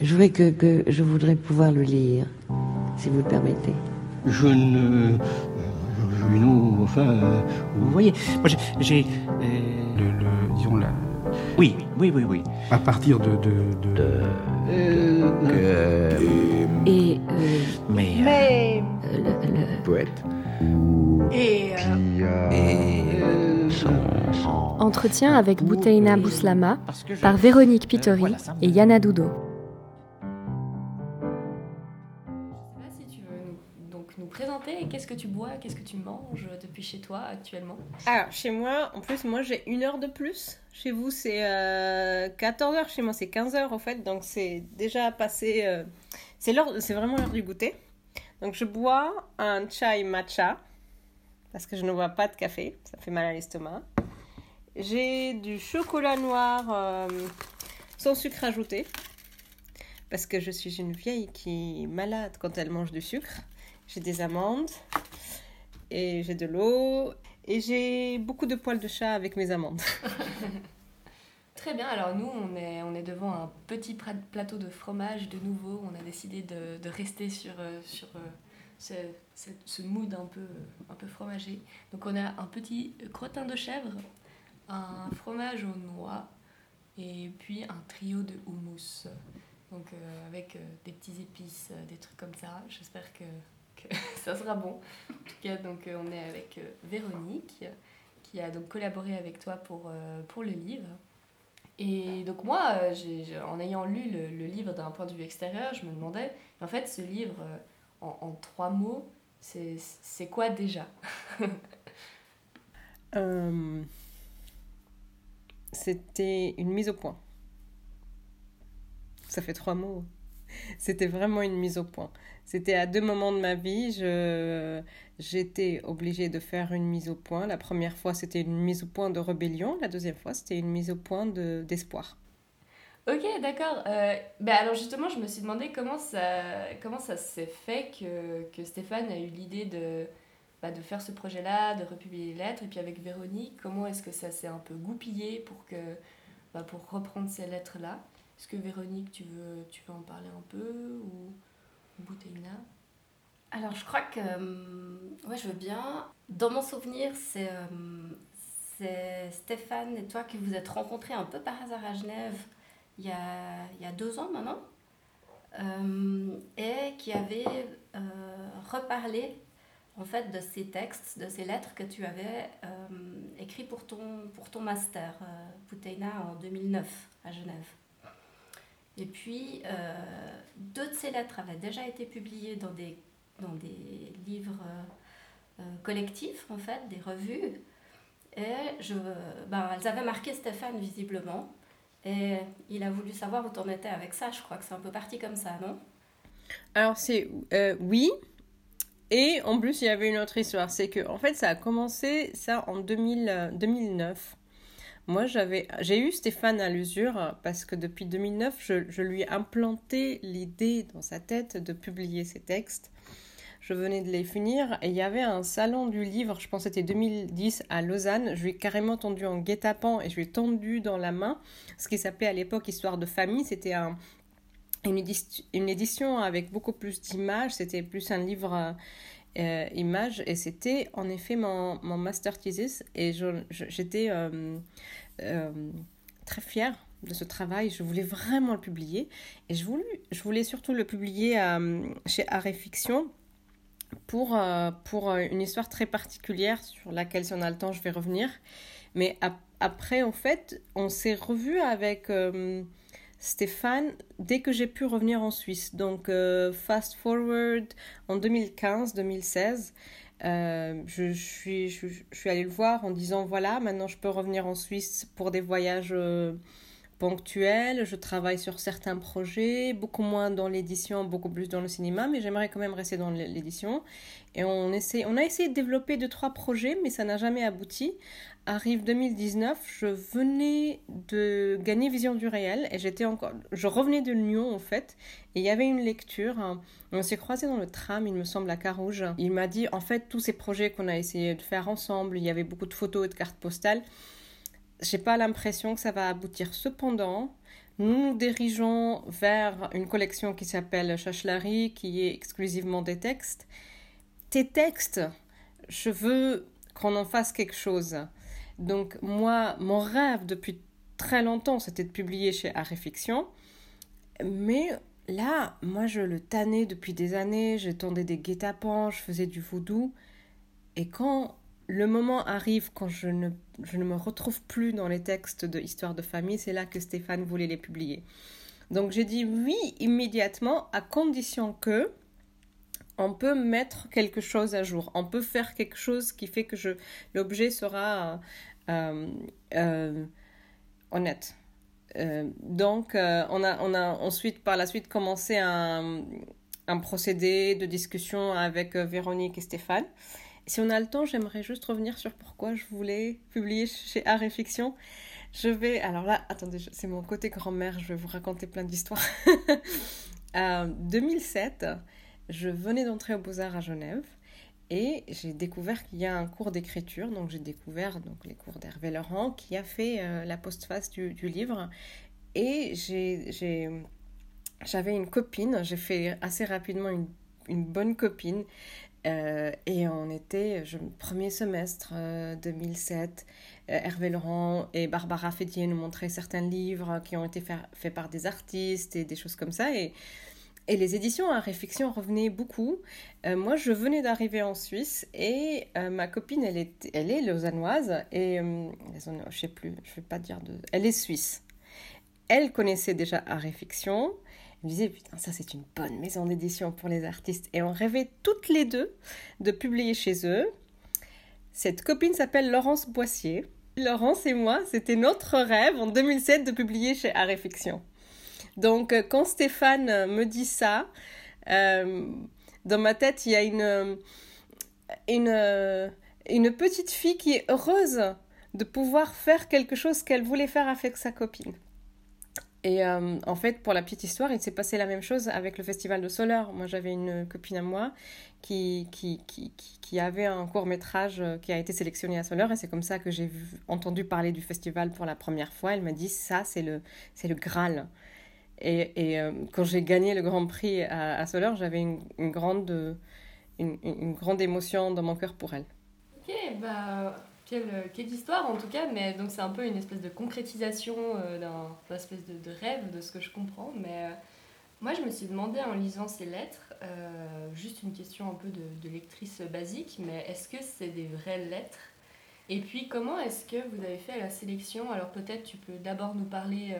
Je voudrais que, que je voudrais pouvoir le lire, si vous le permettez. Je ne. Nous, enfin. euh, vous voyez, moi j'ai. euh, Le, le- disons, la- Oui, oui, oui, oui. à partir de. de, de- Euh, Et euh, mais. euh, Mais. le- le- poète Et. euh, et. son- Entretien avec Bouteina Bouslama je- par Véronique Pitori voilà, ça me- et Yana Doudo. Qu'est-ce que tu bois, qu'est-ce que tu manges depuis chez toi actuellement? Alors, chez moi, en plus, moi j'ai une heure de plus. Chez vous, c'est 14h. Chez moi, c'est 15h en fait. Donc, c'est déjà passé. euh, c'est l'heure- c'est vraiment l'heure du goûter. Donc, je bois un chai matcha. Parce que je ne bois pas de café. Ça fait mal à l'estomac. J'ai du chocolat noir euh, sans sucre ajouté. Parce que je suis une vieille qui est malade quand elle mange du sucre. J'ai des amandes. Et j'ai de l'eau. Et j'ai beaucoup de poils de chat avec mes amandes. Très bien, alors nous on est, on est devant un petit plateau de fromage de nouveau. On a décidé de, de rester sur, euh, sur euh, ce, ce- mood un peu, un peu fromager. Donc on a un petit crottin de chèvre, un fromage aux noix et puis un trio de houmous. Donc euh, avec des petits épices, des trucs comme ça. J'espère que, que ça sera bon. En tout cas, donc euh, on est avec euh, Véronique qui a donc collaboré avec toi pour, euh, pour le livre. Et donc moi, j'ai- en ayant lu le, livre d'un point de vue extérieur, je me demandais, en fait, ce livre, en, trois mots, c'est quoi déjà? C'était une mise au point. Ça fait trois mots. C'était vraiment une mise au point. C'était à deux moments de ma vie, je j'étais obligée de faire une mise au point. La première fois, c'était une mise au point de rébellion. La deuxième fois, c'était une mise au point de d'espoir. Ok, d'accord. Euh, bah alors justement, je me suis demandé comment ça, comment ça s'est fait que, que Stéphane a eu l'idée de, bah, de faire ce projet-là, de republier les lettres. Et puis avec Véronique, comment est-ce que ça s'est un peu goupillé pour, que, bah, pour reprendre ces lettres-là? Est-ce que Véronique, tu veux, tu veux en parler un peu ou, ou Bouteina Alors, je crois que. euh, ouais, je veux bien. Dans mon souvenir, c'est euh, c'est Stéphane et toi qui vous êtes rencontrés un peu par hasard à Genève il y a, il y a deux ans maintenant. euh, et qui avait reparlé en fait de ces textes, de ces lettres que tu avais euh, pour ton, pour ton master, Bouteina, en 2009 à Genève. Et puis, euh, deux de ces lettres avaient déjà été publiées dans des dans des livres euh, euh, collectifs, en fait, des revues. Et je, ben, elles avaient marqué Stéphane, visiblement. Et il a voulu savoir où t'en étais avec ça. Je crois que c'est un peu parti comme ça, non? Alors, c'est euh, oui. Et en plus, il y avait une autre histoire. C'est que, en fait, ça a commencé ça en 2000, euh, 2009. Moi, j'avais, j'ai eu Stéphane à l'usure parce que depuis 2009, je, je lui ai implanté l'idée dans sa tête de publier ses textes. Je venais de les finir et il y avait un salon du livre, je pense que c'était 2010 à Lausanne. Je lui ai carrément tendu en guet-apens et je lui ai tendu dans la main ce qui s'appelait à l'époque Histoire de famille. C'était un, une, édi- une édition avec beaucoup plus d'images. C'était plus un livre euh, et c'était en effet mon, mon master thesis et j'étais euh, euh, très fière de ce travail. Je voulais vraiment le publier et je voulais, je voulais surtout le publier euh, chez Art et Fiction pour, pour une histoire très particulière sur laquelle, si on a le temps, je vais revenir. Mais ap- après, en fait, on s'est revu avec Stéphane dès que j'ai pu revenir en Suisse. Donc, euh, fast forward en 2015-2016. euh, je, suis, je suis allée le voir en disant voilà, maintenant je peux revenir en Suisse pour des voyages euh, ponctuels. Je travaille sur certains projets, beaucoup moins dans l'édition, beaucoup plus dans le cinéma, mais j'aimerais quand même rester dans l'édition. Et on, essaie, on a essayé de développer deux, trois projets, mais ça n'a jamais abouti. Arrive 2019, je venais de gagner Vision du réel et j'étais encore, je revenais de Lyon en fait, et il y avait une lecture. hein. On s'est croisés dans le tram, il me semble, à Carouge. Il m'a dit, en fait, tous ces projets qu'on a essayé de faire ensemble, il y avait beaucoup de photos et de cartes postales. J'ai pas l'impression que ça va aboutir. Cependant, nous nous dirigeons vers une collection qui s'appelle Chachelari, qui est exclusivement des textes. Tes textes, je veux qu'on en fasse quelque chose. Donc moi, mon rêve depuis très longtemps, c'était de publier chez Fiction. Mais là, moi, je le tannais depuis des années, j'étendais des guet-apens, je faisais du voodoo. Et quand le moment arrive, quand je ne, je ne me retrouve plus dans les textes de Histoire de famille, c'est là que Stéphane voulait les publier. Donc j'ai dit oui immédiatement, à condition que on peut mettre quelque chose à jour. On peut faire quelque chose qui fait que je, l'objet sera euh, euh, honnête. Euh, donc, on, a, on a ensuite, par la suite, commencé un, un procédé de discussion avec Véronique et Stéphane. Si on a le temps, j'aimerais juste revenir sur pourquoi je voulais publier chez Art et Fiction. Je vais. Alors là, attendez, c'est mon côté grand-mère, je vais vous raconter plein d'histoires. 2007, je venais d'entrer au Beaux-Arts à Genève et j'ai découvert qu'il y a un cours d'écriture. Donc j'ai découvert donc, les cours d'Hervé Laurent qui a fait euh, la postface du, du livre. Et j'avais une copine, j'ai fait assez rapidement une, une bonne copine. Euh, et on était, premier semestre 2007, euh, Hervé Laurent et Barbara Fédier nous montraient certains livres qui ont été faits par des artistes et des choses comme ça. Et et les éditions à réflexion revenaient beaucoup. Euh, moi, je venais d'arriver en Suisse et euh, ma copine, elle est, elle est lausannoise et euh, je sais plus, je vais pas dire de, elle est suisse. Elle connaissait déjà à réflexion. Elle me disait putain ça c'est une bonne maison d'édition pour les artistes et on rêvait toutes les deux de publier chez eux. Cette copine s'appelle Laurence Boissier. Laurence et moi, c'était notre rêve en 2007 de publier chez Fiction. Donc, euh, quand Stéphane euh, me dit ça, euh, dans ma tête, il y a une, une, une petite fille qui est heureuse de pouvoir faire quelque chose qu'elle voulait faire avec sa copine. Et en fait, pour la petite histoire, il s'est passé la même chose avec le festival de Soleure. Moi, j'avais une copine à moi qui, qui, qui, qui avait un court métrage qui a été sélectionné à Soleure et c'est comme ça que j'ai entendu parler du festival pour la première fois. Elle m'a dit ça, c'est le, le Graal. Et, euh, quand j'ai gagné le Grand Prix à, à Soleure, j'avais une, grande, une, une, grande émotion dans mon cœur pour elle. Ok, bah, quelle, quelle histoire en tout cas, mais donc c'est un peu une espèce de concrétisation euh, d'un espèce de, de, rêve de ce que je comprends. Mais euh, moi je me suis demandé en lisant ces lettres, juste une question un peu de, de lectrice basique, mais est-ce que c'est des vraies lettres? Et puis comment est-ce que vous avez fait la sélection? Alors peut-être tu peux d'abord nous parler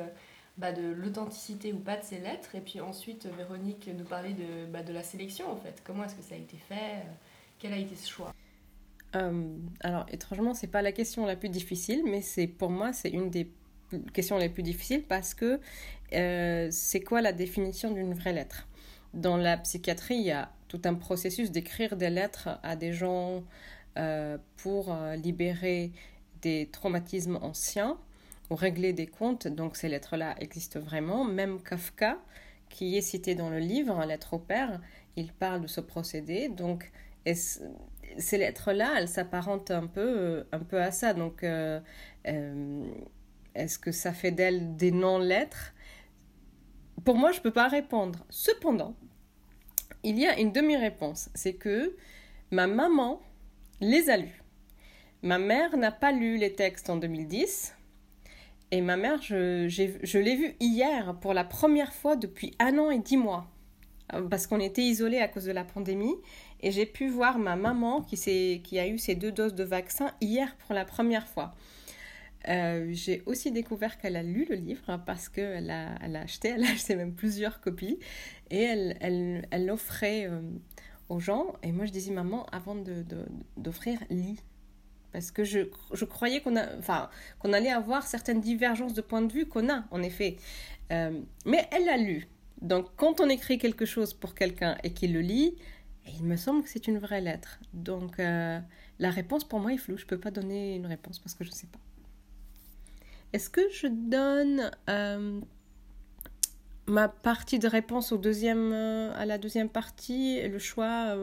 bah, de l'authenticité ou pas de ces lettres. Et puis ensuite, Véronique nous parlait de, bah, de la sélection, en fait. Comment est-ce que ça a été fait? Quel a été ce choix? Euh, Alors, étrangement, c'est pas la question la plus difficile, mais c'est pour moi, c'est une des questions les plus difficiles parce que euh, c'est quoi la définition d'une vraie lettre? Dans la psychiatrie, il y a tout un processus d'écrire des lettres à des gens euh, pour libérer des traumatismes anciens ou régler des comptes. Donc ces lettres-là existent vraiment. Même Kafka, qui est cité dans le livre, Lettre au père, il parle de ce procédé. Donc ces lettres-là, elles s'apparentent un peu, euh, un peu à ça. Donc euh, euh, est-ce que ça fait d'elles des non-lettres? Pour moi, je ne peux pas répondre. Cependant, il y a une demi-réponse. C'est que ma maman les a lus. Ma mère n'a pas lu les textes en 2010 et ma mère, je, je l'ai vue hier pour la première fois depuis un an et dix mois. Euh, parce qu'on était isolés à cause de la pandémie. Et j'ai pu voir ma maman qui, qui a eu ses deux doses de vaccin hier pour la première fois. Euh, j'ai aussi découvert qu'elle a lu le livre parce qu'elle a, elle a acheté, elle a acheté même plusieurs copies et elle, elle, elle l'offrait euh, aux gens. Et moi, je disais, maman, avant d'offrir, de, lis parce que je, croyais qu'on enfin, allait avoir certaines divergences de point de vue qu'on a, en effet. Euh, mais elle l'a lu. Donc, quand on écrit quelque chose pour quelqu'un et qu'il le lit, il me semble que c'est une vraie lettre. Donc, euh, la réponse pour moi est floue. Je ne peux pas donner une réponse parce que je ne sais pas. Est-ce que je donne euh, ma partie de réponse au deuxième, à la deuxième partie, le choix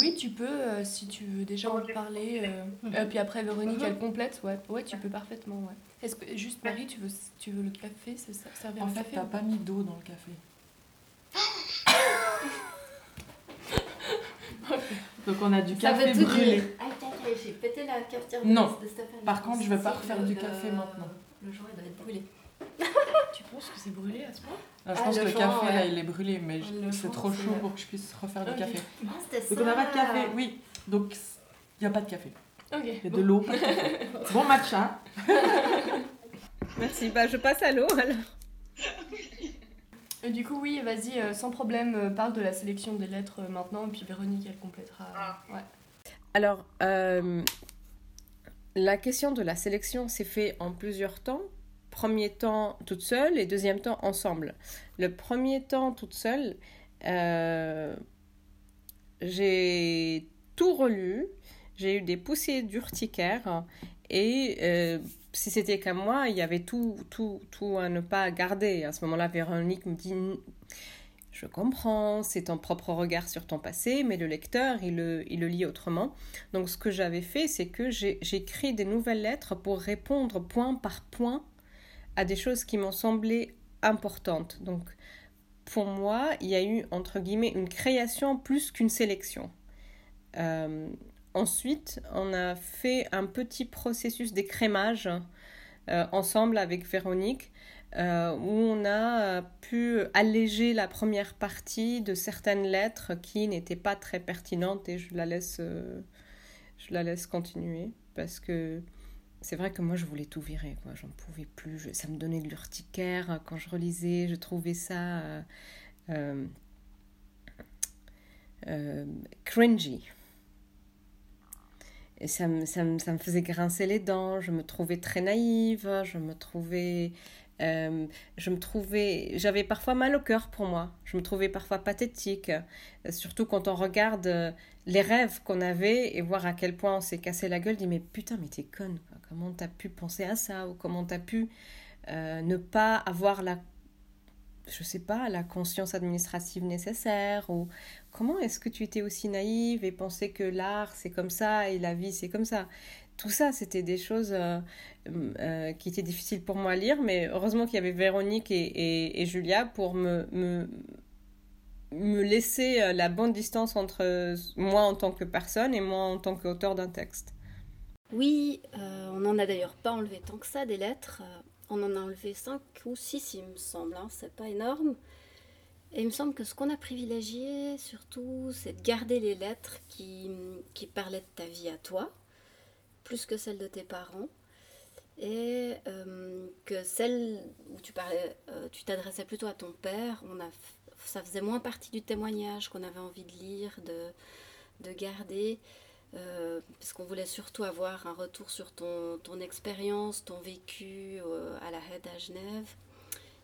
oui, tu peux, euh, si tu veux déjà en parler. euh, euh, puis après, Véronique, elle complète. Ouais, ouais tu peux parfaitement. Ouais. Est-ce que, juste, Marie, tu veux, tu veux le café C'est ça, servir En fait, café t'as pas mis d'eau dans le café. Donc on a du Ça café brûlé. aïe, j'ai pété la cafetière de, Non. de Stéphane. Par contre, je vais pas Si, refaire du café maintenant. Le joint, il doit être brûlé. Tu penses que c'est brûlé à ce point? Ah, je Ah, pense que le café ouais. là il est brûlé, mais c'est trop chaud pour que je puisse refaire du café. Ah. Donc on n'a pas de café, oui. Donc il n'y a pas de café. Il y a de l'eau, pas de café. Bon matcha. Merci. Bah, je passe à l'eau alors. Euh, du coup, oui, vas-y, euh, sans problème, euh, parle de la sélection des lettres euh, maintenant, et puis Véronique, elle complétera. ouais. Alors, euh, la question de la sélection s'est fait en plusieurs temps. Premier temps toute seule et deuxième temps ensemble. Le premier temps toute seule, euh, j'ai tout relu, j'ai eu des poussées d'urticaire et euh, si c'était qu'à moi, il y avait tout, tout, tout à ne pas garder. À ce moment-là, Véronique me dit je comprends, c'est ton propre regard sur ton passé, mais le lecteur, il le, il le lit autrement. Donc ce que j'avais fait, c'est que écrit des nouvelles lettres pour répondre point par point à des choses qui m'ont semblé importantes. Donc pour moi, il y a eu, entre guillemets, une création plus qu'une sélection. Euh, ensuite, on a fait un petit processus d'écrémage euh, ensemble avec Véronique euh, où on a pu alléger la première partie de certaines lettres qui n'étaient pas très pertinentes et je la laisse, je la laisse continuer parce que c'est vrai que moi je voulais tout virer, quoi. J'en pouvais plus. Ça me donnait de l'urticaire quand je relisais. Je trouvais ça euh, euh, euh, cringy. Ça me faisait grincer les dents. Je me trouvais très naïve. Je me trouvais euh, je me trouvais, j'avais parfois mal au cœur pour moi. Je me trouvais parfois pathétique, euh, surtout quand on regarde euh, les rêves qu'on avait et voir à quel point on s'est cassé la gueule. Dit mais putain mais t'es conne, comment t'as pu penser à ça? Ou comment t'as pu ne pas avoir la, je sais pas, la conscience administrative nécessaire? Ou comment est-ce que tu étais aussi naïve et pensais que l'art c'est comme ça et la vie c'est comme ça? Tout ça, c'était des choses euh, euh, qui étaient difficiles pour moi à lire, mais heureusement qu'il y avait Véronique et, et- Julia pour me, me, me laisser euh, la bonne distance entre moi en tant que personne et moi en tant qu'auteur d'un texte. Oui, on n'en a d'ailleurs pas enlevé tant que ça des lettres. On en a enlevé 5 ou 6, il me semble. hein. C'est pas énorme. Et il me semble que ce qu'on a privilégié, surtout, c'est de garder les lettres qui, qui parlaient de ta vie à toi, plus que celles de tes parents. Et euh, que celles où tu parlais, euh, tu t'adressais plutôt à ton père, on a, ça faisait moins partie du témoignage qu'on avait envie de lire, de, de garder. Euh, parce qu'on voulait surtout avoir un retour sur ton, ton expérience, ton vécu à la HED à Genève.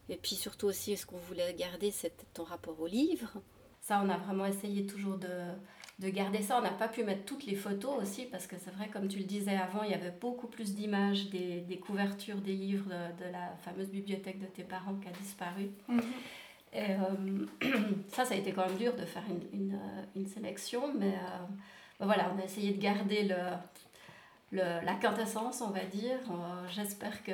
Et puis surtout aussi, ce qu'on voulait garder, c'était ton rapport au livre? Ça, on a vraiment essayé toujours de, de garder ça. On n'a pas pu mettre toutes les photos aussi, parce que c'est vrai, comme tu le disais avant, il y avait beaucoup plus d'images des, des couvertures des livres de, de la fameuse bibliothèque de tes parents qui a disparu. Et euh, ça, ça a été quand même dur de faire une, une, euh, une sélection, mais euh, ben voilà, on a essayé de garder le, le, la quintessence, on va dire. Euh, J'espère que,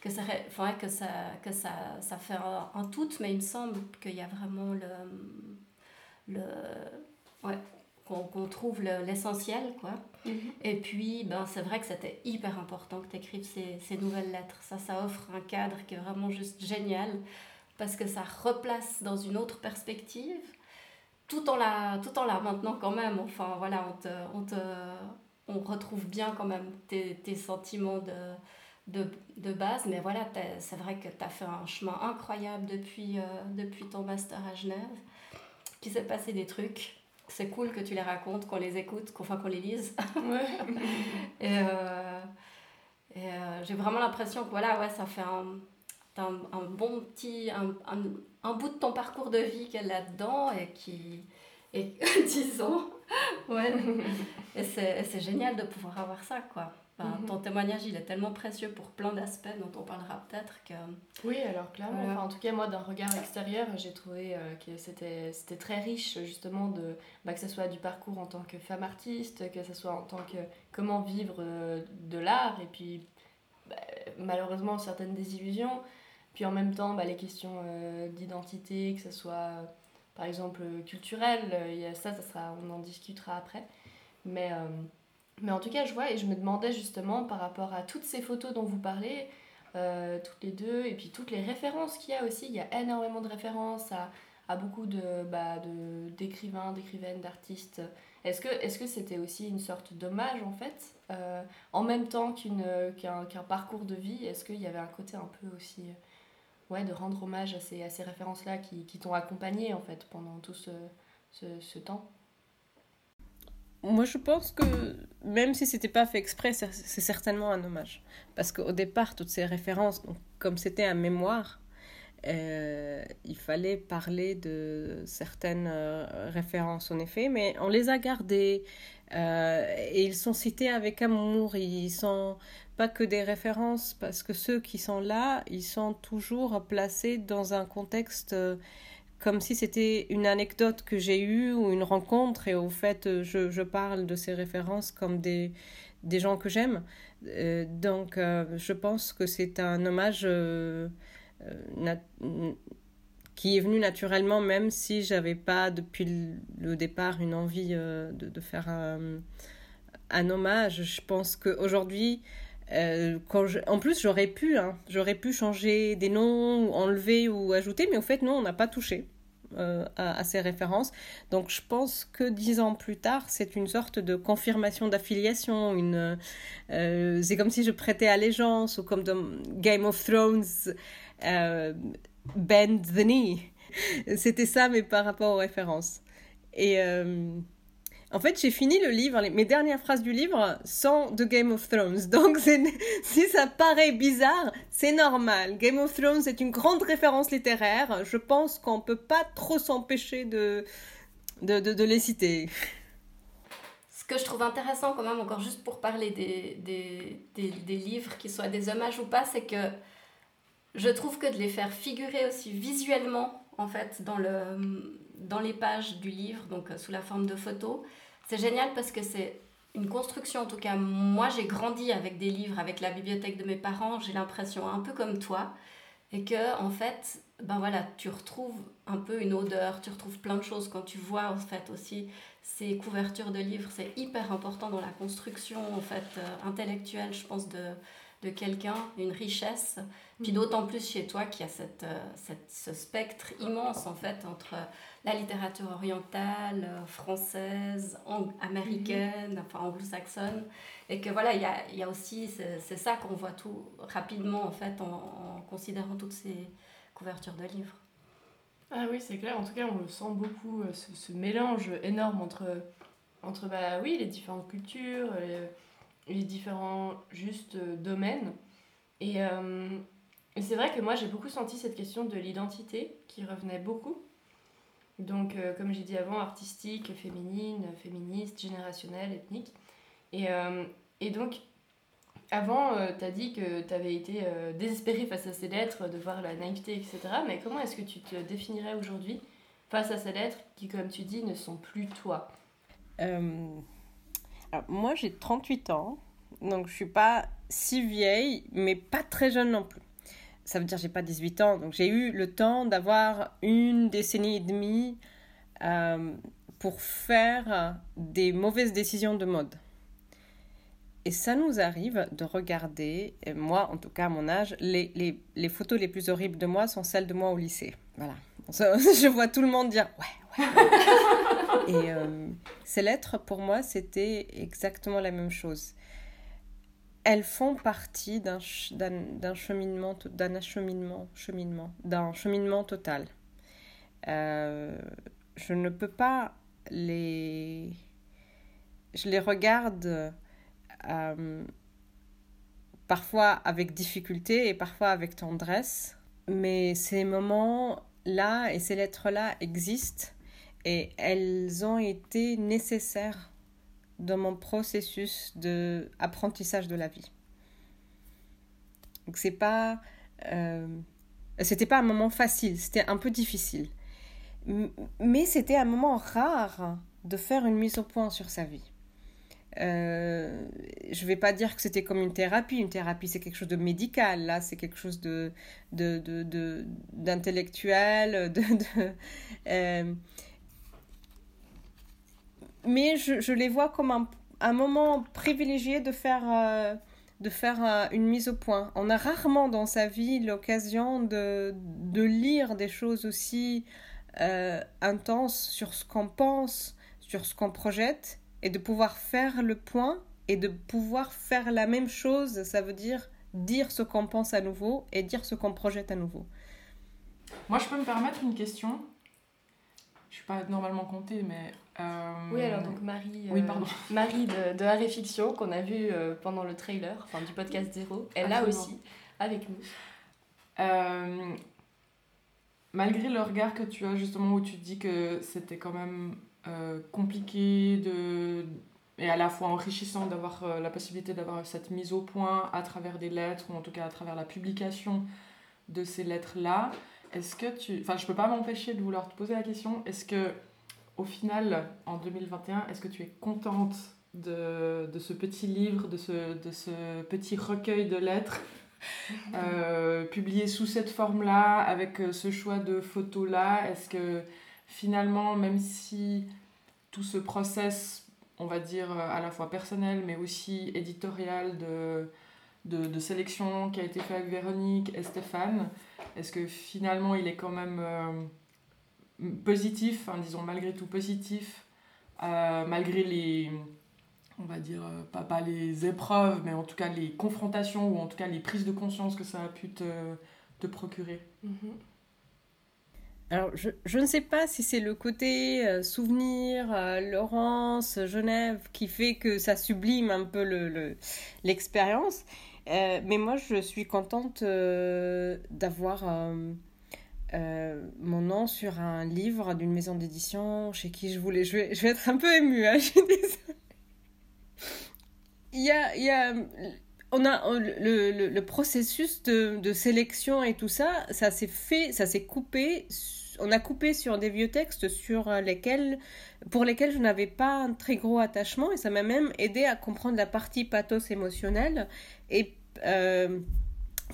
que, ça, enfin, que, ça, que ça, ça fait un, un tout, mais il me semble qu'il y a vraiment le. le qu'on trouve le- l'essentiel, quoi. Et puis, ben, c'est vrai que c'était hyper important que tu écrives ces, ces nouvelles lettres. Ça, ça offre un cadre qui est vraiment juste génial parce que ça replace dans une autre perspective tout en la, tout en la maintenant quand même. Enfin, voilà, on, te, on, te, on retrouve bien quand même tes, tes sentiments de, de, de base. Mais voilà, c'est vrai que tu as fait un chemin incroyable depuis, euh, depuis ton master à Genève, qu'il s'est passé des trucs. C'est cool que tu les racontes, qu'on les écoute, qu'on qu'on les lise. Et, euh, et, euh, j'ai vraiment l'impression que voilà, ouais, ça fait un, un, un bon petit, un, un, bout de ton parcours de vie qu'elle a là-dedans et qui, et disons, ouais, et c'est, et c'est génial de pouvoir avoir ça, quoi. Enfin, Mhm. Ton témoignage, il est tellement précieux pour plein d'aspects dont on parlera peut-être que... Oui, alors clairement, enfin, en tout cas moi d'un regard extérieur, j'ai trouvé euh, que c'était c'était très riche justement de bah, que ce soit du parcours en tant que femme artiste, que ce soit en tant que comment vivre euh, de l'art et puis bah, malheureusement certaines désillusions, puis en même temps bah, les questions euh, d'identité, que ce soit par exemple culturel, il y a ça, ça sera, on en discutera après, mais mais en tout cas je vois et je me demandais justement par rapport à toutes ces photos dont vous parlez euh, toutes les deux, et puis toutes les références qu'il y a aussi. Il y a énormément de références à, à beaucoup de, bah, d'écrivains, d'écrivaines, d'artistes. Est-ce que, que c'était aussi une sorte d'hommage en fait euh, En même temps qu'un parcours de vie, est-ce qu'il y avait un côté un peu aussi euh, ouais, de rendre hommage à ces, à ces références-là qui, qui t'ont accompagné en fait pendant tout ce, ce, ce temps? Moi, je pense que même si c'était pas fait exprès, c'est certainement un hommage. Parce qu'au départ, toutes ces références, comme c'était un mémoire, euh, il fallait parler de certaines euh, références, en effet, mais on les a gardées. euh, et ils sont cités avec amour. Ils sont pas que des références, parce que ceux qui sont là, ils sont toujours placés dans un contexte. Comme si c'était une anecdote que j'ai eue ou une rencontre et au fait euh, je, je parle de ces références comme des, des gens que j'aime. Euh, donc euh, je pense que c'est un hommage qui est venu naturellement même si j'avais pas depuis le- départ une envie de, de faire un, un hommage. Je pense qu'aujourd'hui euh, quand je- En plus, j'aurais pu, hein, j'aurais pu changer des noms, enlever ou ajouter, mais au fait, non, on n'a pas touché euh, à, ces références. Donc, je pense que dix ans plus tard, c'est une sorte de confirmation d'affiliation. Une, euh, c'est comme si je prêtais allégeance, ou comme dans Game of Thrones, bend the knee. C'était ça, mais par rapport aux références. Et en fait, j'ai fini le livre, mes dernières phrases du livre sont de Game of Thrones. Donc, si ça paraît bizarre, c'est normal. Game of Thrones est une grande référence littéraire. Je pense qu'on peut pas trop s'empêcher de, de, de, les citer. Ce que je trouve intéressant quand même, encore juste pour parler des, des, des, des livres, qu'ils soient des hommages ou pas, c'est que je trouve que de les faire figurer aussi visuellement, en fait, dans, le, dans les pages du livre, donc euh, sous la forme de photos, c'est génial parce que c'est une construction, en tout cas, moi j'ai grandi avec des livres, avec la bibliothèque de mes parents, j'ai l'impression un peu comme toi, et que, en fait, ben voilà, tu retrouves un peu une odeur, tu retrouves plein de choses quand tu vois, en fait, aussi ces couvertures de livres, c'est hyper important dans la construction en fait euh, intellectuelle, je pense, de, de quelqu'un, une richesse. Puis d'autant plus chez toi qui a cette, euh, cette, ce spectre immense en fait entre la littérature orientale, euh, française, américaine, enfin anglo-saxonne, et que voilà, il y a, il y a aussi, c'est ça qu'on voit tout rapidement en fait en, en considérant toutes ces couvertures de livres. Ah oui, c'est clair. En tout cas, on le sent beaucoup, euh, ce, ce mélange énorme entre, entre bah, oui, les différentes cultures, les, les différents juste euh, domaines. Et, euh, et c'est vrai que moi, j'ai beaucoup senti cette question de l'identité qui revenait beaucoup. Donc, euh, comme j'ai dit avant, artistique, féminine, féministe, générationnelle, ethnique. Et, euh, et donc, avant, tu as dit que tu avais été euh, désespérée face à ces lettres, de voir la naïveté, etc. Mais comment est-ce que tu te définirais aujourd'hui face à ces lettres qui, comme tu dis, ne sont plus toi? Euh, alors, moi, j'ai 38 ans, donc je suis pas si vieille, mais pas très jeune non plus. Ça veut dire que j'ai pas 18 ans, donc j'ai eu le temps d'avoir une décennie et demie euh, pour faire des mauvaises décisions de mode. Et ça nous arrive de regarder, et moi en tout cas à mon âge, les, les, les photos les plus horribles de moi sont celles de moi au lycée. Voilà. Je vois tout le monde dire ouais, ouais. Et euh, ces lettres, pour moi, c'était exactement la même chose. Elles font partie d'un ch- cheminement, d'un acheminement, cheminement, d'un cheminement total. Euh, je ne peux pas les... Je les regarde euh, parfois avec difficulté et parfois avec tendresse, mais ces moments-là et ces lettres-là existent et elles ont été nécessaires dans mon processus de apprentissage de la vie. Donc c'est pas, euh, c'était pas un moment facile, c'était un peu difficile, mais c'était un moment rare de faire une mise au point sur sa vie. Euh, je vais pas dire que c'était comme une thérapie. Une thérapie, c'est quelque chose de médical. Là, c'est quelque chose de, d'intellectuel. De, de, euh, mais je, les vois comme un, moment privilégié de faire, euh, de faire euh, une mise au point. On a rarement dans sa vie l'occasion de, lire des choses aussi euh, intenses sur ce qu'on pense, sur ce qu'on projette, et de pouvoir faire le point et de pouvoir faire la même chose, ça veut dire dire ce qu'on pense à nouveau et dire ce qu'on projette à nouveau. Moi, je peux me permettre une question Je suis pas normalement comptée, mais euh, oui, alors donc Marie, oui, pardon. Euh, Marie de, de Harry Fiction, qu'on a vu euh, pendant le trailer, enfin du podcast Zéro, elle là aussi, avec nous. malgré le regard que tu as justement où tu dis que c'était quand même compliqué de et à la fois enrichissant d'avoir la possibilité d'avoir cette mise au point à travers des lettres ou en tout cas à travers la publication de ces lettres là est-ce que tu enfin je peux pas m'empêcher de vouloir te poser la question est-ce que au final, en 2021, est-ce que tu es contente de, de, ce petit livre, de ce, de ce petit recueil de lettres euh, publié sous cette forme-là, avec euh, ce choix de photos-là? Est-ce que finalement, même si tout ce process, on va dire euh, à la fois personnel, mais aussi éditorial de, de, de sélection qui a été fait avec Véronique et Stéphane, est-ce que finalement il est quand même positif, hein, disons malgré tout positif, euh, malgré les, on va dire, euh, pas, pas les épreuves, mais en tout cas les confrontations ou en tout cas les prises de conscience que ça a pu te, te procurer. Mm-hmm. Alors, je, je, ne sais pas si c'est le côté euh, souvenir, Laurence, Genève, qui fait que ça sublime un peu l'expérience. Le, mais moi, je suis contente d'avoir euh, mon nom sur un livre d'une maison d'édition chez qui je voulais. Je vais, je vais être un peu émue, hein, il y a, il y a, on a le, le, le processus de, de, sélection et tout ça, ça s'est fait, ça s'est coupé. On a coupé sur des vieux textes sur lesquels, pour lesquels je n'avais pas un très gros attachement et ça m'a même aidé à comprendre la partie pathos émotionnelle et euh,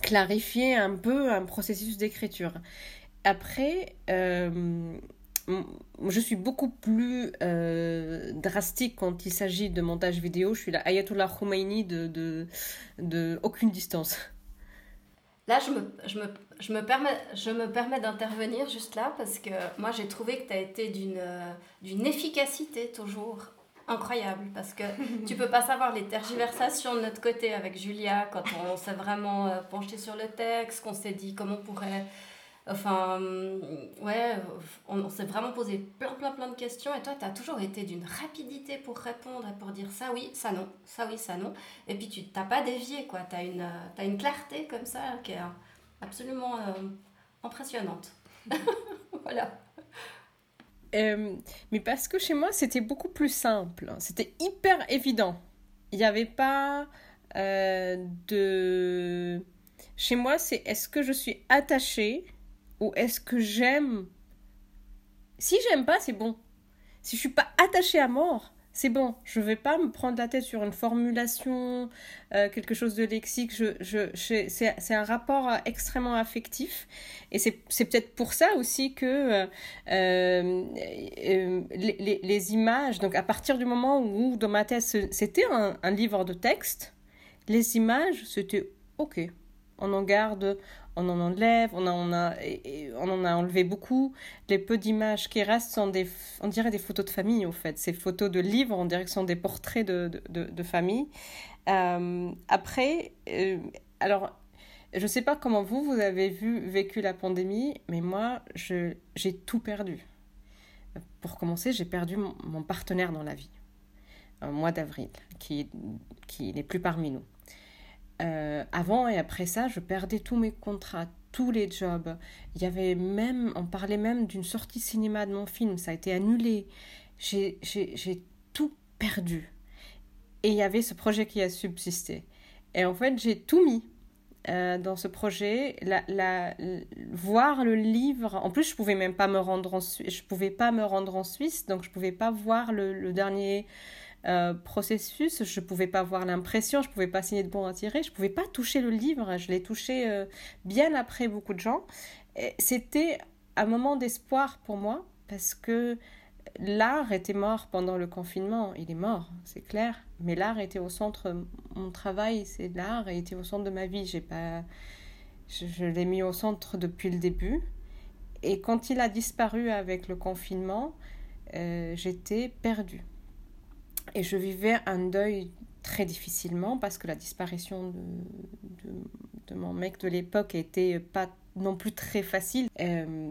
clarifier un peu un processus d'écriture. Après, euh, je suis beaucoup plus euh, drastique quand il s'agit de montage vidéo. Je suis la Ayatollah Khomeini de, de, de aucune distance. Là, je me, je me, je me permets, je me permets d'intervenir juste là parce que moi, j'ai trouvé que tu as été d'une, d'une efficacité toujours incroyable parce que tu peux pas savoir les tergiversations de notre côté avec Julia quand on s'est vraiment euh, penché sur le texte, qu'on s'est dit comment on pourrait Enfin, ouais, on, s'est vraiment posé plein, plein, plein de questions. Et toi, tu as toujours été d'une rapidité pour répondre et pour dire ça oui, ça non, ça oui, ça non. Et puis, tu t'as pas dévié, quoi. Tu as une, as une clarté comme ça qui est absolument euh, impressionnante. voilà. Euh, mais parce que chez moi, c'était beaucoup plus simple. C'était hyper évident. Il n'y avait pas euh, de... Chez moi, c'est est-ce que je suis attachée ou est-ce que j'aime? Si j'aime pas, c'est bon. Si je suis pas attachée à mort, c'est bon. Je vais pas me prendre la tête sur une formulation, euh, quelque chose de lexique. Je, je, c'est un rapport euh, extrêmement affectif. Et c'est peut-être pour ça aussi que euh, les, les, images, donc à partir du moment où dans ma tête c'était un, un livre de texte, les images, c'était OK. On en garde, on en enlève, on, en a, on en a enlevé beaucoup. Les peu d'images qui restent sont des, on dirait des photos de famille, en fait. Ces photos de livres, on dirait que sont des portraits de, de, de famille. Euh, après, euh, alors, je ne sais pas comment vous, vous avez vécu la pandémie, mais moi, j'ai tout perdu. Pour commencer, j'ai perdu mon, partenaire dans la vie, au mois d'avril, qui, qui n'est plus parmi nous. Euh, avant et après ça, je perdais tous mes contrats, tous les jobs. Il y avait même, on parlait même d'une sortie cinéma de mon film, ça a été annulé. J'ai tout perdu. Et il y avait ce projet qui a subsisté. Et en fait, j'ai tout mis euh, dans ce projet. La, la, voir le livre. En plus, je pouvais même pas me rendre en Suisse. Je pouvais pas me rendre en Suisse, donc je pouvais pas voir le, le dernier euh, processus. Je pouvais pas voir l'impression. Je pouvais pas signer de bon à tirer. Je pouvais pas toucher le livre. Je l'ai touché euh, bien après beaucoup de gens. C'était un moment d'espoir pour moi parce que l'art était mort pendant le confinement. Il est mort, c'est clair. Mais l'art était au centre. Mon travail, c'est l'art, était au centre de ma vie. J'ai pas, je, l'ai mis au centre depuis le début. Et quand il a disparu avec le confinement, euh, j'étais perdue. Et je vivais un deuil très difficilement parce que la disparition de, de, mon mec de l'époque était pas non plus très facile. Euh,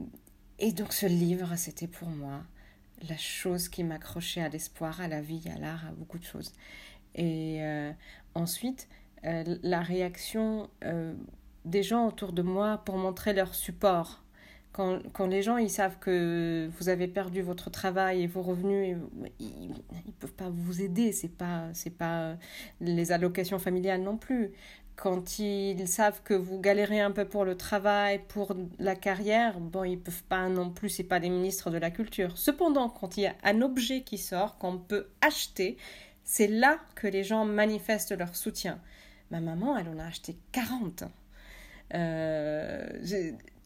et donc ce livre, c'était pour moi la chose qui m'accrochait à l'espoir, à la vie, à l'art, à beaucoup de choses. Et euh, ensuite, euh, la réaction des gens autour de moi pour montrer leur support. Quand, quand, les gens ils savent que vous avez perdu votre travail et vos revenus, ils ne peuvent pas vous aider. C'est pas pas les allocations familiales non plus quand ils savent que vous galérez un peu pour le travail, pour la carrière, bon, ils peuvent pas non plus, c'est pas les ministres de la culture. Cependant, quand il y a un objet qui sort, qu'on peut acheter, c'est là que les gens manifestent leur soutien. Ma maman, elle en a acheté 40. Euh,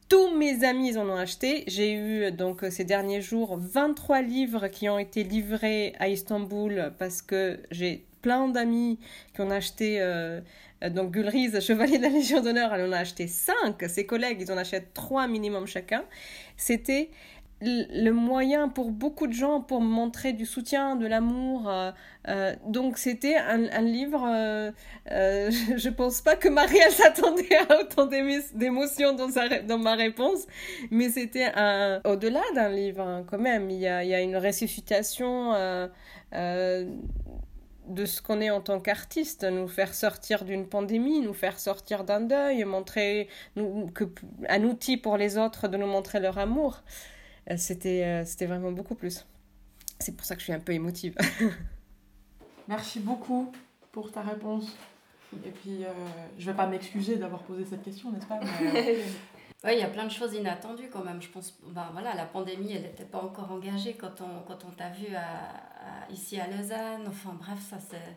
tous mes amis en ont acheté. J'ai eu donc ces derniers jours 23 livres qui ont été livrés à Istanbul parce que j'ai plein d'amis qui ont acheté euh, donc Gulriz, chevalier de la Légion d'honneur, elle en a acheté 5. Ses collègues, ils en achètent 3 minimum chacun. C'était le moyen pour beaucoup de gens pour montrer du soutien, de l'amour. Euh, euh, donc c'était un, livre, je, ne pense pas que Marielle s'attendait à autant d'émotions dans, dans ma réponse, mais c'était au-delà d'un livre hein, quand même. Il y a, il y a une ressuscitation de ce qu'on est en tant qu'artiste, nous faire sortir d'une pandémie, nous faire sortir d'un deuil, montrer nous, que, un outil pour les autres de nous montrer leur amour. Euh, c'était, euh, c'était vraiment beaucoup plus. C'est pour ça que je suis un peu émotive. Merci beaucoup pour ta réponse. Et puis, euh, je vais pas m'excuser d'avoir posé cette question, n'est-ce pas Oui, il y a plein de choses inattendues quand même. Je pense, ben, voilà, la pandémie, elle n'était pas encore engagée quand on, quand on t'a vu à, ici à Lausanne. Enfin bref, ça c'est,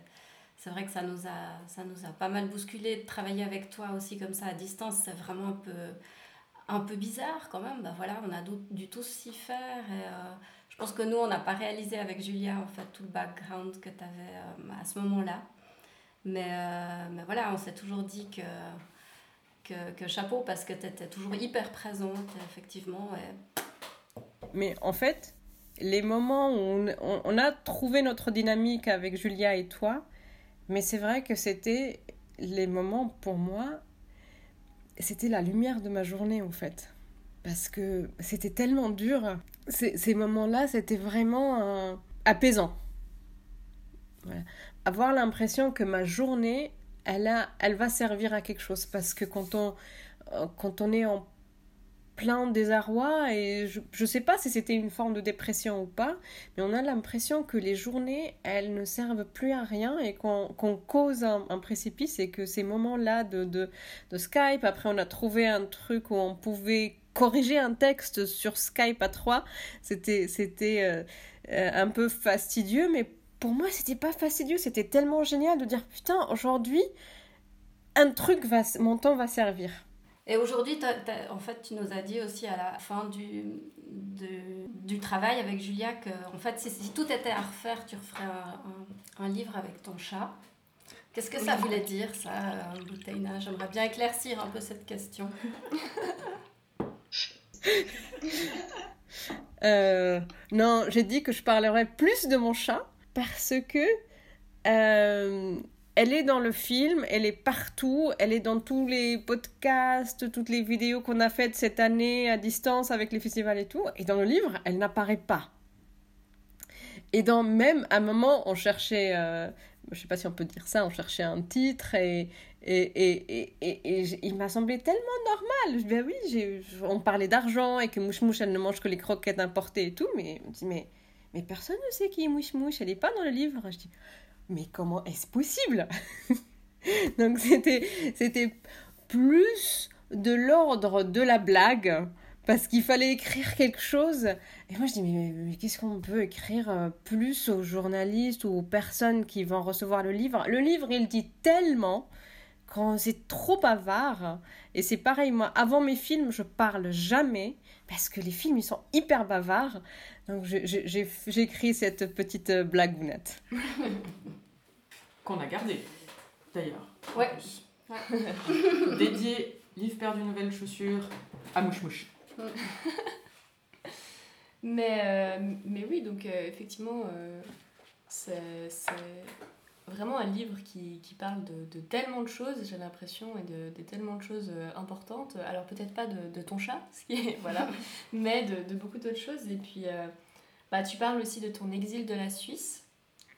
c'est vrai que ça nous, a, ça nous a pas mal bousculé de travailler avec toi aussi comme ça à distance. C'est vraiment un peu, un peu bizarre quand même. Ben, voilà, on a dû tous s'y faire. Euh, je pense que nous, on n'a pas réalisé avec Julia en fait, tout le background que tu avais euh, à ce moment-là. Mais, euh, mais voilà, on s'est toujours dit que que, chapeau parce que tu étais toujours hyper présente, effectivement. Mais en fait, les moments où on, a trouvé notre dynamique avec Julia et toi, mais c'est vrai que c'était les moments pour moi, c'était la lumière de ma journée en fait. Parce que c'était tellement dur. Ces, moments-là, c'était vraiment apaisant. Avoir l'impression que ma journée, elle, a, elle va servir à quelque chose. Parce que quand on, euh, quand on est en plein désarroi, et je ne sais pas si c'était une forme de dépression ou pas, mais on a l'impression que les journées, elles ne servent plus à rien et qu'on cause un, précipice et que ces moments-là de, de, Skype, après on a trouvé un truc où on pouvait corriger un texte sur Skype à trois, c'était c'était euh, euh, un peu fastidieux, mais pour moi, c'était pas fastidieux, c'était tellement génial de dire putain, aujourd'hui, un truc va, mon temps va servir. Et aujourd'hui, en fait, tu nous as dit aussi à la fin du, du travail avec Julia que, en fait, si, tout était à refaire, tu referais un, livre avec ton chat. Qu'est-ce que ça voulait dire, ça, Bouteina J'aimerais bien éclaircir un peu cette question. Euh, non, j'ai dit que je parlerais plus de mon chat parce que euh, elle est dans le film, elle est partout, elle est dans tous les podcasts, toutes les vidéos qu'on a faites cette année à distance avec les festivals et tout. Et dans le livre, elle n'apparaît pas. Et dans même un moment, on cherchait, euh, je sais pas si on peut dire ça, on cherchait un titre et, et, et, et, et il m'a semblé tellement normal. Ben oui, on parlait d'argent et que Mouche Mouche, elle ne mange que les croquettes importées et tout, mais mais mais personne ne sait qui est Mouche Mouche, elle n'est pas dans le livre. Je dis, mais comment est-ce possible? Donc c'était, c'était plus de l'ordre de la blague parce qu'il fallait écrire quelque chose. Et moi, je dis, mais, qu'est-ce qu'on peut écrire euh, plus aux journalistes ou aux personnes qui vont recevoir le livre? Le livre, il dit tellement quand c'est trop bavard. Et c'est pareil, moi, avant mes films, je parle jamais parce que les films, ils sont hyper bavards. Donc, j'ai écrit cette petite blagounette. Qu'on a gardé, d'ailleurs. Ouais. Dédié, livre perdu, nouvelles chaussures, à mouche mouche. mais, euh, mais oui, donc euh, effectivement, euh, c'est vraiment un livre qui, qui parle de, de, tellement de choses, j'ai l'impression, et de, de, tellement de choses importantes. Alors peut-être pas de, de, ton chat, ce qui est, voilà, mais de, beaucoup d'autres choses. Et puis, bah, tu parles aussi de ton exil de la Suisse,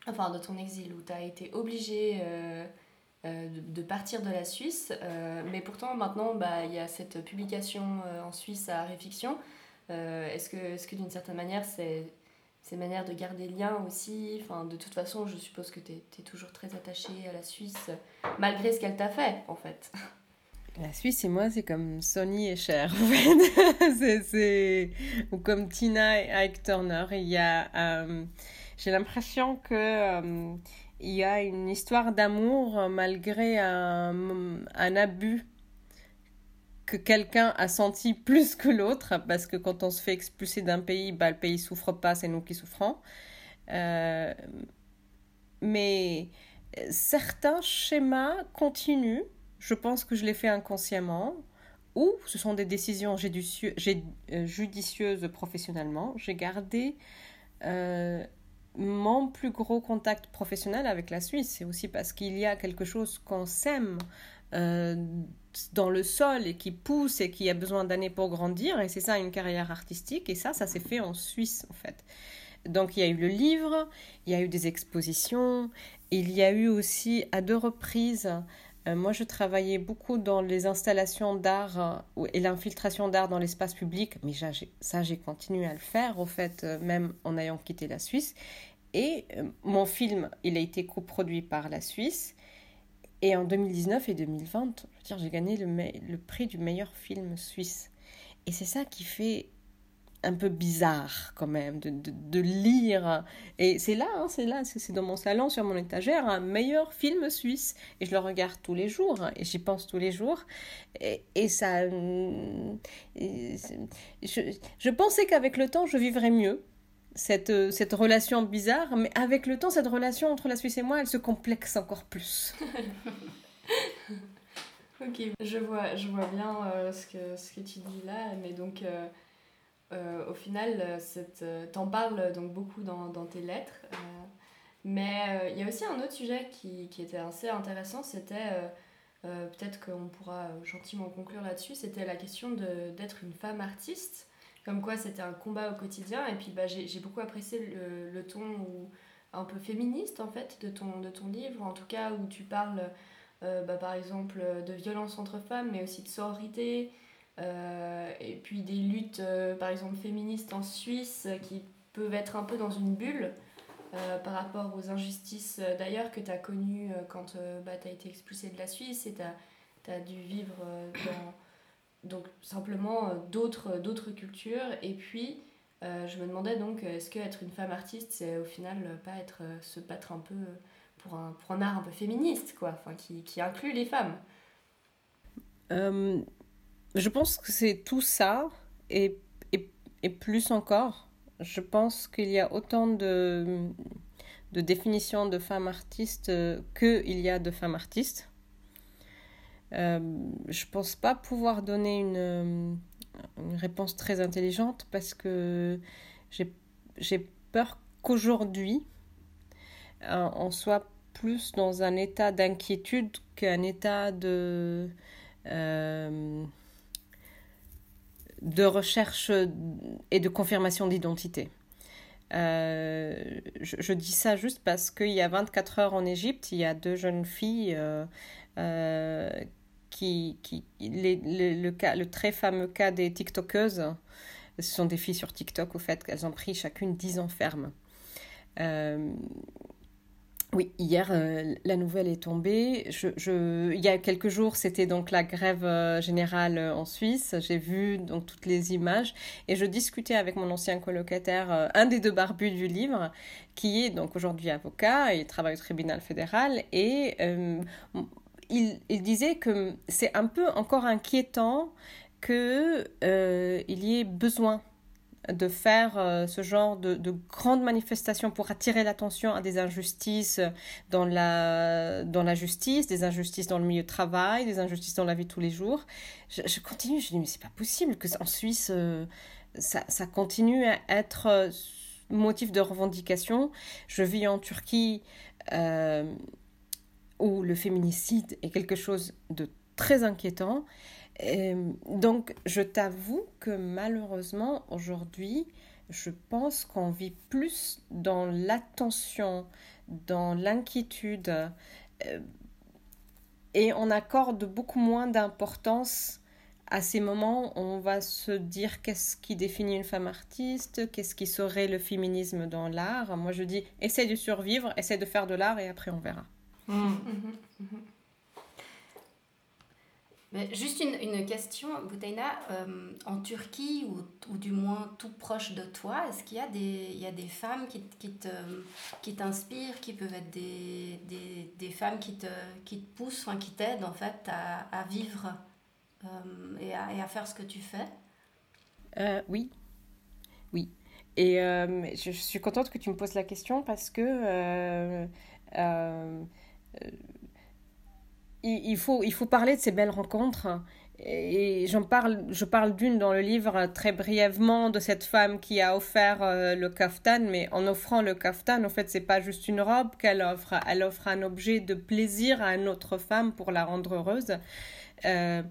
enfin de ton exil où tu as été obligé euh, de, partir de la Suisse. Euh, mais pourtant, maintenant, bah, il y a cette publication euh, en Suisse à Réfiction. Est-ce que, est que d'une certaine manière, c'est une manière de garder le lien aussi? Enfin, De toute façon, je suppose que tu es, toujours très attaché à la Suisse, malgré ce qu'elle t'a fait, en fait. La Suisse et moi, c'est comme Sony et Cher, en c'est, Ou comme Tina et Ike Turner. Il y a... J'ai l'impression que il y a une histoire d'amour euh, malgré un, un abus que quelqu'un a senti plus que l'autre, parce que quand on se fait expulser d'un pays, bah, le pays souffre pas, c'est nous qui souffrons. Euh, mais certains schémas continuent, je pense que je l'ai fait inconsciemment, ou ce sont des décisions euh, judicieuses professionnellement. J'ai gardé mon plus gros contact professionnel avec la Suisse, c'est aussi parce qu'il y a quelque chose qu'on sème euh, dans le sol et qui pousse et qui a besoin d'années pour grandir. Et c'est ça une carrière artistique. Et ça, ça s'est fait en Suisse, en fait. Donc il y a eu le livre, il y a eu des expositions, il y a eu aussi à deux reprises moi, je travaillais beaucoup dans les installations d'art euh, et l'infiltration d'art dans l'espace public, mais ça, j'ai continué à le faire, au fait, euh, même en ayant quitté la Suisse. Et mon film, il a été coproduit par la Suisse. Et en 2019 et 2020, j'ai gagné le, le prix du meilleur film suisse. Et c'est ça qui fait un peu bizarre quand même de, de, lire. Et c'est là, hein, c'est là, c'est dans mon salon, sur mon étagère, un meilleur film suisse. Et je le regarde tous les jours, hein, et j'y pense tous les jours. Et, et ça... je, je pensais qu'avec le temps, je vivrais mieux. Cette, cette relation bizarre, mais avec le temps, cette relation entre la Suisse et moi, elle se complexe encore plus. ok, je vois, je vois bien euh, ce, que, ce que tu dis là, mais donc... Euh, euh, au final, euh, euh, t'en parles donc beaucoup dans, dans tes lettres. mais il y a aussi un autre sujet qui, qui était assez intéressant, c'était, peut-être qu'on pourra gentiment conclure là-dessus, c'était la question d'être une femme artiste. Comme quoi c'était un combat au quotidien. Et puis bah, j'ai beaucoup apprécié le, le ton où, un peu féministe en fait de ton, de ton livre, en tout cas où tu parles bah, par exemple de violence entre femmes, mais aussi de sororité, et puis des luttes, euh, par exemple, féministes en Suisse euh, qui peuvent être un peu dans une bulle par rapport aux injustices d'ailleurs que tu as connues quand bah, tu as été expulsé de la Suisse et tu as, dû vivre dans donc simplement d'autres cultures. Et puis je me demandais donc est-ce que être une femme artiste c'est au final pas être se battre un peu pour un, pour un art un peu féministe quoi qui, qui inclut les femmes? Je pense que c'est tout ça et, et, et, plus encore. Je pense qu'il y a autant de, de définitions de femmes artistes euh, qu'il y a de femmes artistes. Euh, je pense pas pouvoir donner une, réponse très intelligente parce que j'ai peur qu'aujourd'hui, euh, on soit plus dans un état d'inquiétude qu'un état de... Euh, de recherche et de confirmation d'identité. Euh, je, dis ça juste parce qu'il y a 24 heures en Égypte, il y a deux jeunes filles euh, euh, qui, qui le, cas, le très fameux cas des TikTokeuses, ce sont des filles sur TikTok au fait qu'elles ont pris chacune 10 ans ferme. Oui, hier, euh, la nouvelle est tombée. Je, je, il y a quelques jours, c'était donc la grève euh, générale euh, en Suisse. J'ai vu donc toutes les images et je discutais avec mon ancien colocataire, un des deux barbus du livre, qui est donc aujourd'hui avocat et travaille au tribunal fédéral. Et il, il, disait que c'est un peu encore inquiétant qu'il y ait besoin de faire euh, ce genre de, de, grandes manifestations pour attirer l'attention à des injustices dans la, dans la justice, des injustices dans le milieu de travail, des injustices dans la vie de tous les jours. Je, continue, je dis, mais c'est pas possible que en Suisse, euh, ça, ça, continue à être euh, motif de revendication. Je vis en Turquie où le féminicide est quelque chose de très inquiétant. Euh, donc, je t'avoue que malheureusement, aujourd'hui, je pense qu'on vit plus dans l'attention, dans l'inquiétude, euh, et on accorde beaucoup moins d'importance à ces moments où on va se dire qu'est-ce qui définit une femme artiste, qu'est-ce qui serait le féminisme dans l'art. Moi, je dis, essaie de survivre, essaie de faire de l'art, et après on verra. Mmh. Mmh, mmh, juste une, une question, Boutaina, euh, en Turquie ou, ou, du moins tout proche de toi, est-ce qu'il y a des, y a des femmes qui, qui, te, qui t'inspirent, qui peuvent être des, des, des, femmes qui te, qui te poussent, qui t'aident en fait à, à vivre euh, et, à, à, faire ce que tu fais? Euh, Oui, oui. Et je, suis contente que tu me poses la question parce que il, faut, il faut parler de ces belles rencontres. Et j'en parle, je parle d'une dans le livre très brièvement de cette femme qui a offert euh, le kaftan, mais en offrant le kaftan, en fait, c'est pas juste une robe qu'elle offre, elle offre un objet de plaisir à une autre femme pour la rendre heureuse. Euh,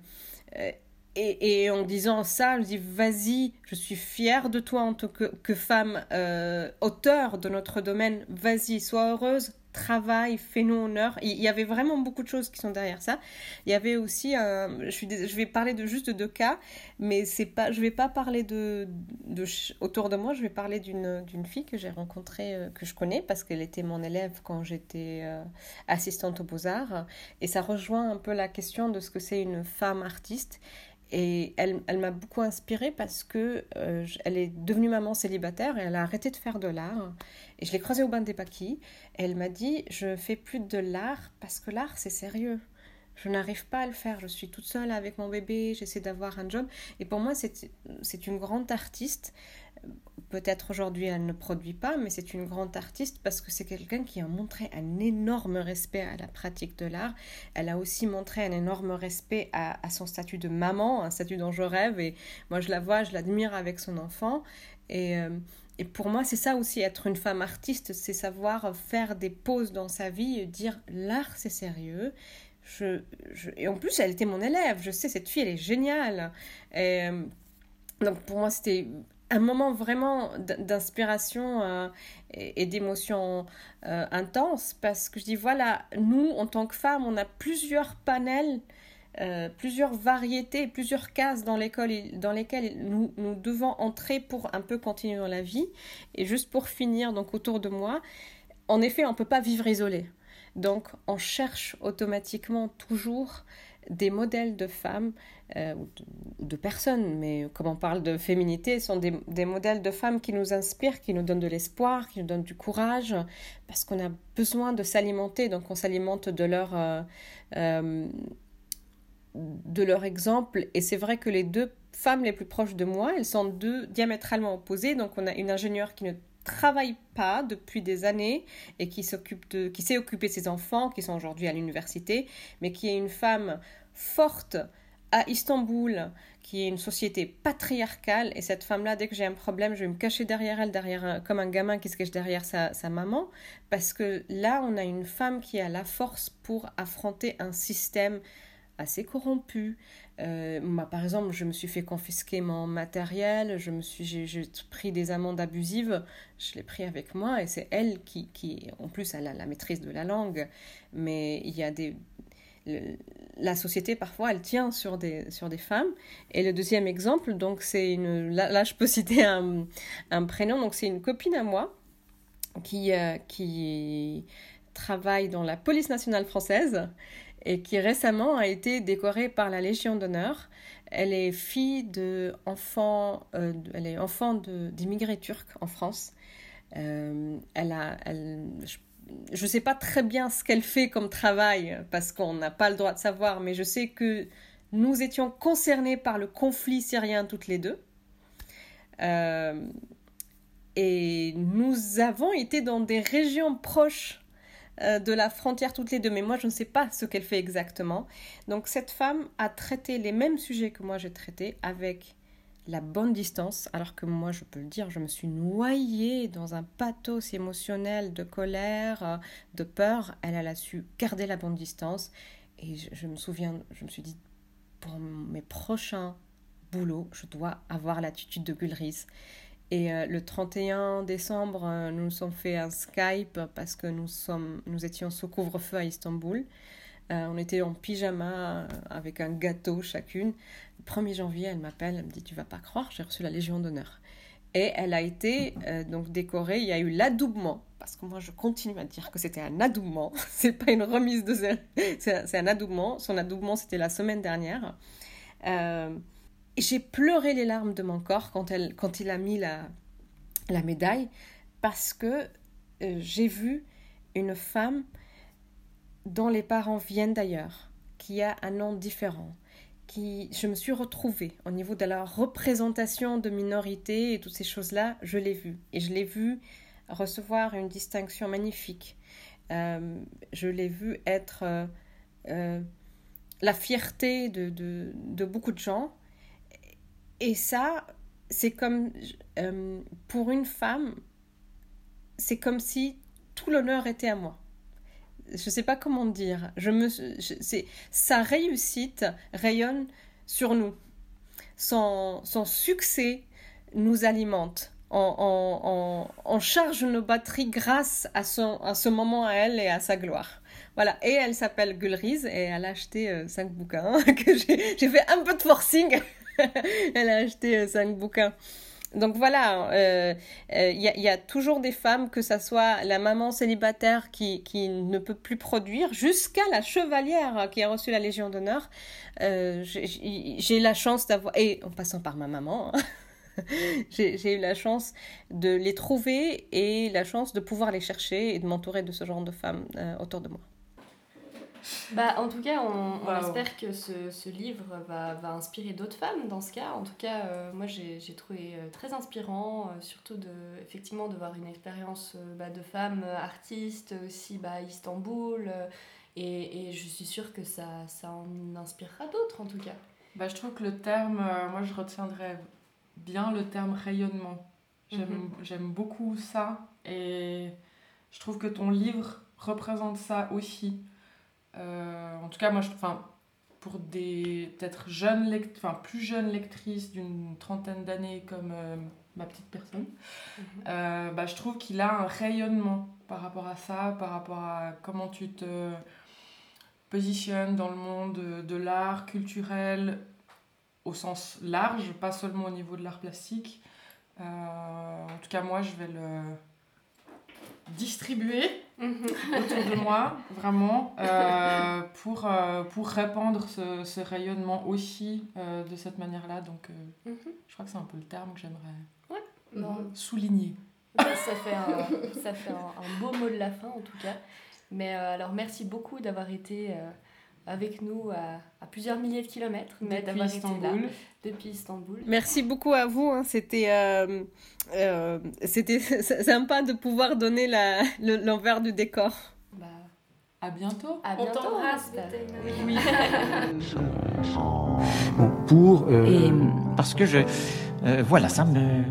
et, en disant ça, je dis vas-y, je suis fière de toi en tant que, que femme euh, auteur de notre domaine, vas-y, sois heureuse, travail, fais-nous honneur. Il y avait vraiment beaucoup de choses qui sont derrière ça. Il y avait aussi, je, suis, je vais parler de juste de deux cas, mais c'est pas, je vais pas parler de, de autour de moi. Je vais parler d'une fille que j'ai rencontrée, euh, que je connais parce qu'elle était mon élève quand j'étais euh, assistante aux beaux arts, et ça rejoint un peu la question de ce que c'est une femme artiste. Et elle, elle m'a beaucoup inspirée parce que euh, elle est devenue maman célibataire et elle a arrêté de faire de l'art. Et je l'ai croisée au bain des paquis. elle m'a dit Je fais plus de l'art parce que l'art, c'est sérieux. Je n'arrive pas à le faire. Je suis toute seule avec mon bébé, j'essaie d'avoir un job. Et pour moi, c'est une grande artiste Peut-être aujourd'hui elle ne produit pas, mais c'est une grande artiste parce que c'est quelqu'un qui a montré un énorme respect à la pratique de l'art. Elle a aussi montré un énorme respect à, son statut de maman, un statut dont je rêve. Et moi je la vois, je l'admire avec son enfant. Et, euh, et pour moi c'est ça aussi être une femme artiste, c'est savoir faire des pauses dans sa vie dire l'art c'est sérieux. Je, et en plus, elle était mon élève. Je sais, cette fille, elle est géniale. Euh, donc pour moi, c'était un moment vraiment d'inspiration euh, et, d'émotion euh, intense parce que je dis voilà, nous en tant que femmes, on a plusieurs panels, euh, plusieurs variétés, plusieurs cases dans l'école dans lesquelles nous, nous devons entrer pour un peu continuer dans la vie. Et juste pour finir, donc autour de moi, en effet, on ne peut pas vivre isolé. Donc on cherche automatiquement toujours des modèles de femmes euh, de, personnes, mais comme on parle de féminité, sont des, modèles de femmes qui nous inspirent, qui nous donnent de l'espoir, qui nous donnent du courage, parce qu'on a besoin de s'alimenter, donc on s'alimente de leur, euh, euh, de leur exemple. Et c'est vrai que les deux femmes les plus proches de moi, elles sont deux diamétralement opposées. Donc on a une ingénieure qui ne travaille pas depuis des années et qui s'occupe de qui s'est occupé de ses enfants qui sont aujourd'hui à l'université mais qui est une femme forte à Istanbul, qui est une société patriarcale, et cette femme-là, dès que j'ai un problème, je vais me cacher derrière elle, derrière comme un gamin qui se cache derrière sa, sa, maman, parce que là, on a une femme qui a la force pour affronter un système assez corrompu. Euh, par exemple, je me suis fait confisquer mon matériel, je me suis, j'ai pris des amendes abusives, je l'ai pris avec moi, et c'est elle qui, qui, en plus, elle a la maîtrise de la langue, mais il y a des la société parfois elle tient sur des, sur des femmes. Et le deuxième exemple, donc c'est une, là, je peux citer un, un prénom, donc c'est une copine à moi qui, euh, qui travaille dans la police nationale française et qui récemment a été décorée par la Légion d'honneur. Elle est fille de enfants, euh, elle est enfant d'immigrés turcs en France. Euh, elle a, ne sais pas très bien ce qu'elle fait comme travail parce qu'on n'a pas le droit de savoir, mais je sais que nous étions concernés par le conflit syrien toutes les deux. Euh, et nous avons été dans des régions proches euh, de la frontière toutes les deux, mais moi je ne sais pas ce qu'elle fait exactement. Donc cette femme a traité les mêmes sujets que moi j'ai traités avec la bonne distance, alors que moi, je peux le dire, je me suis noyée dans un pathos émotionnel de colère, euh, de peur. Elle, a su garder la bonne distance. Et je, me souviens, je me suis dit, pour mes prochains boulots, je dois avoir l'attitude de Gulris. Et euh, le 31 décembre, euh, nous nous sommes fait un Skype parce que nous, sommes, nous étions sous couvre-feu à Istanbul. on était en pyjama avec un gâteau chacune. 1er janvier, elle m'appelle, elle me dit Tu vas pas croire, j'ai reçu la Légion d'honneur. Et elle a été euh, donc décorée. Il y a eu l'adoubement, parce que moi je continue à dire que c'était un adoubement. c'est pas une remise de. C'est un, adoubement. Son adoubement, c'était la semaine dernière. Euh, j'ai pleuré les larmes de mon corps quand, elle, quand il a mis la, la médaille, parce que euh, j'ai vu une femme dont les parents viennent d'ailleurs, qui a un nom différent, je me suis retrouvée au niveau de la représentation de minorité et toutes ces choses-là, je l'ai vu. Et je l'ai vu recevoir une distinction magnifique. Euh, je l'ai vu être euh, euh, la fierté de, beaucoup de gens. Et ça, c'est comme, pour une femme, c'est comme si tout l'honneur était à moi je ne sais pas comment dire. Je me, sa réussite rayonne sur nous. Son, son succès nous alimente. On, charge nos batteries grâce à, son, à ce moment à elle et à sa gloire. Voilà, et elle s'appelle Gulriz et elle a acheté euh, cinq bouquins que j'ai, j'ai fait un peu de forcing. elle a acheté euh, cinq bouquins. Donc voilà, il euh, euh, y, a toujours des femmes, que ce soit la maman célibataire qui, qui ne peut plus produire, jusqu'à la chevalière qui a reçu la Légion d'honneur. Euh, j'ai la chance d'avoir, et en passant par ma maman, hein, j'ai eu la chance de les trouver et la chance de pouvoir les chercher et de m'entourer de ce genre de femmes autour de moi. Bah, en tout cas, on, espère que ce, ce livre va, va inspirer d'autres femmes dans ce cas. En tout cas, euh, moi, j'ai trouvé euh, très inspirant, euh, surtout de, effectivement, de voir une expérience bah, de femme artiste aussi bah, à Istanbul. Et, et, je suis sûre que ça, ça en inspirera d'autres, en tout cas. Bah, je trouve que le terme, moi, je retiendrai bien le terme rayonnement. J'aime mhm. beaucoup ça. Et je trouve que ton livre représente ça aussi. Euh, en tout cas, moi, je, pour des peut-être jeunes enfin plus jeunes lectrices d'une trentaine d'années comme euh, ma petite personne, mhm. euh, bah, je trouve qu'il a un rayonnement par rapport à ça, par rapport à comment tu te positionnes dans le monde de, de l'art culturel au sens large, pas seulement au niveau de l'art plastique. en tout cas, moi, je vais le distribuer mhm. autour de moi, vraiment, euh, pour, euh, pour répandre ce, ce rayonnement aussi euh, de cette manière-là. Donc, mhm. je crois que c'est un peu le terme que j'aimerais souligner. Ça fait, un, ça fait un, beau mot de la fin, en tout cas. Mais alors, merci beaucoup d'avoir été avec nous à, plusieurs milliers de kilomètres, mais d'avoir été là depuis Istanbul. Merci beaucoup à vous. Hein. C'était euh, euh, c'était sympa de pouvoir donner l'envers du décor. Bah, à bientôt. À bientôt. On t'embrasse. Oui. pour euh, parce que je voilà ça me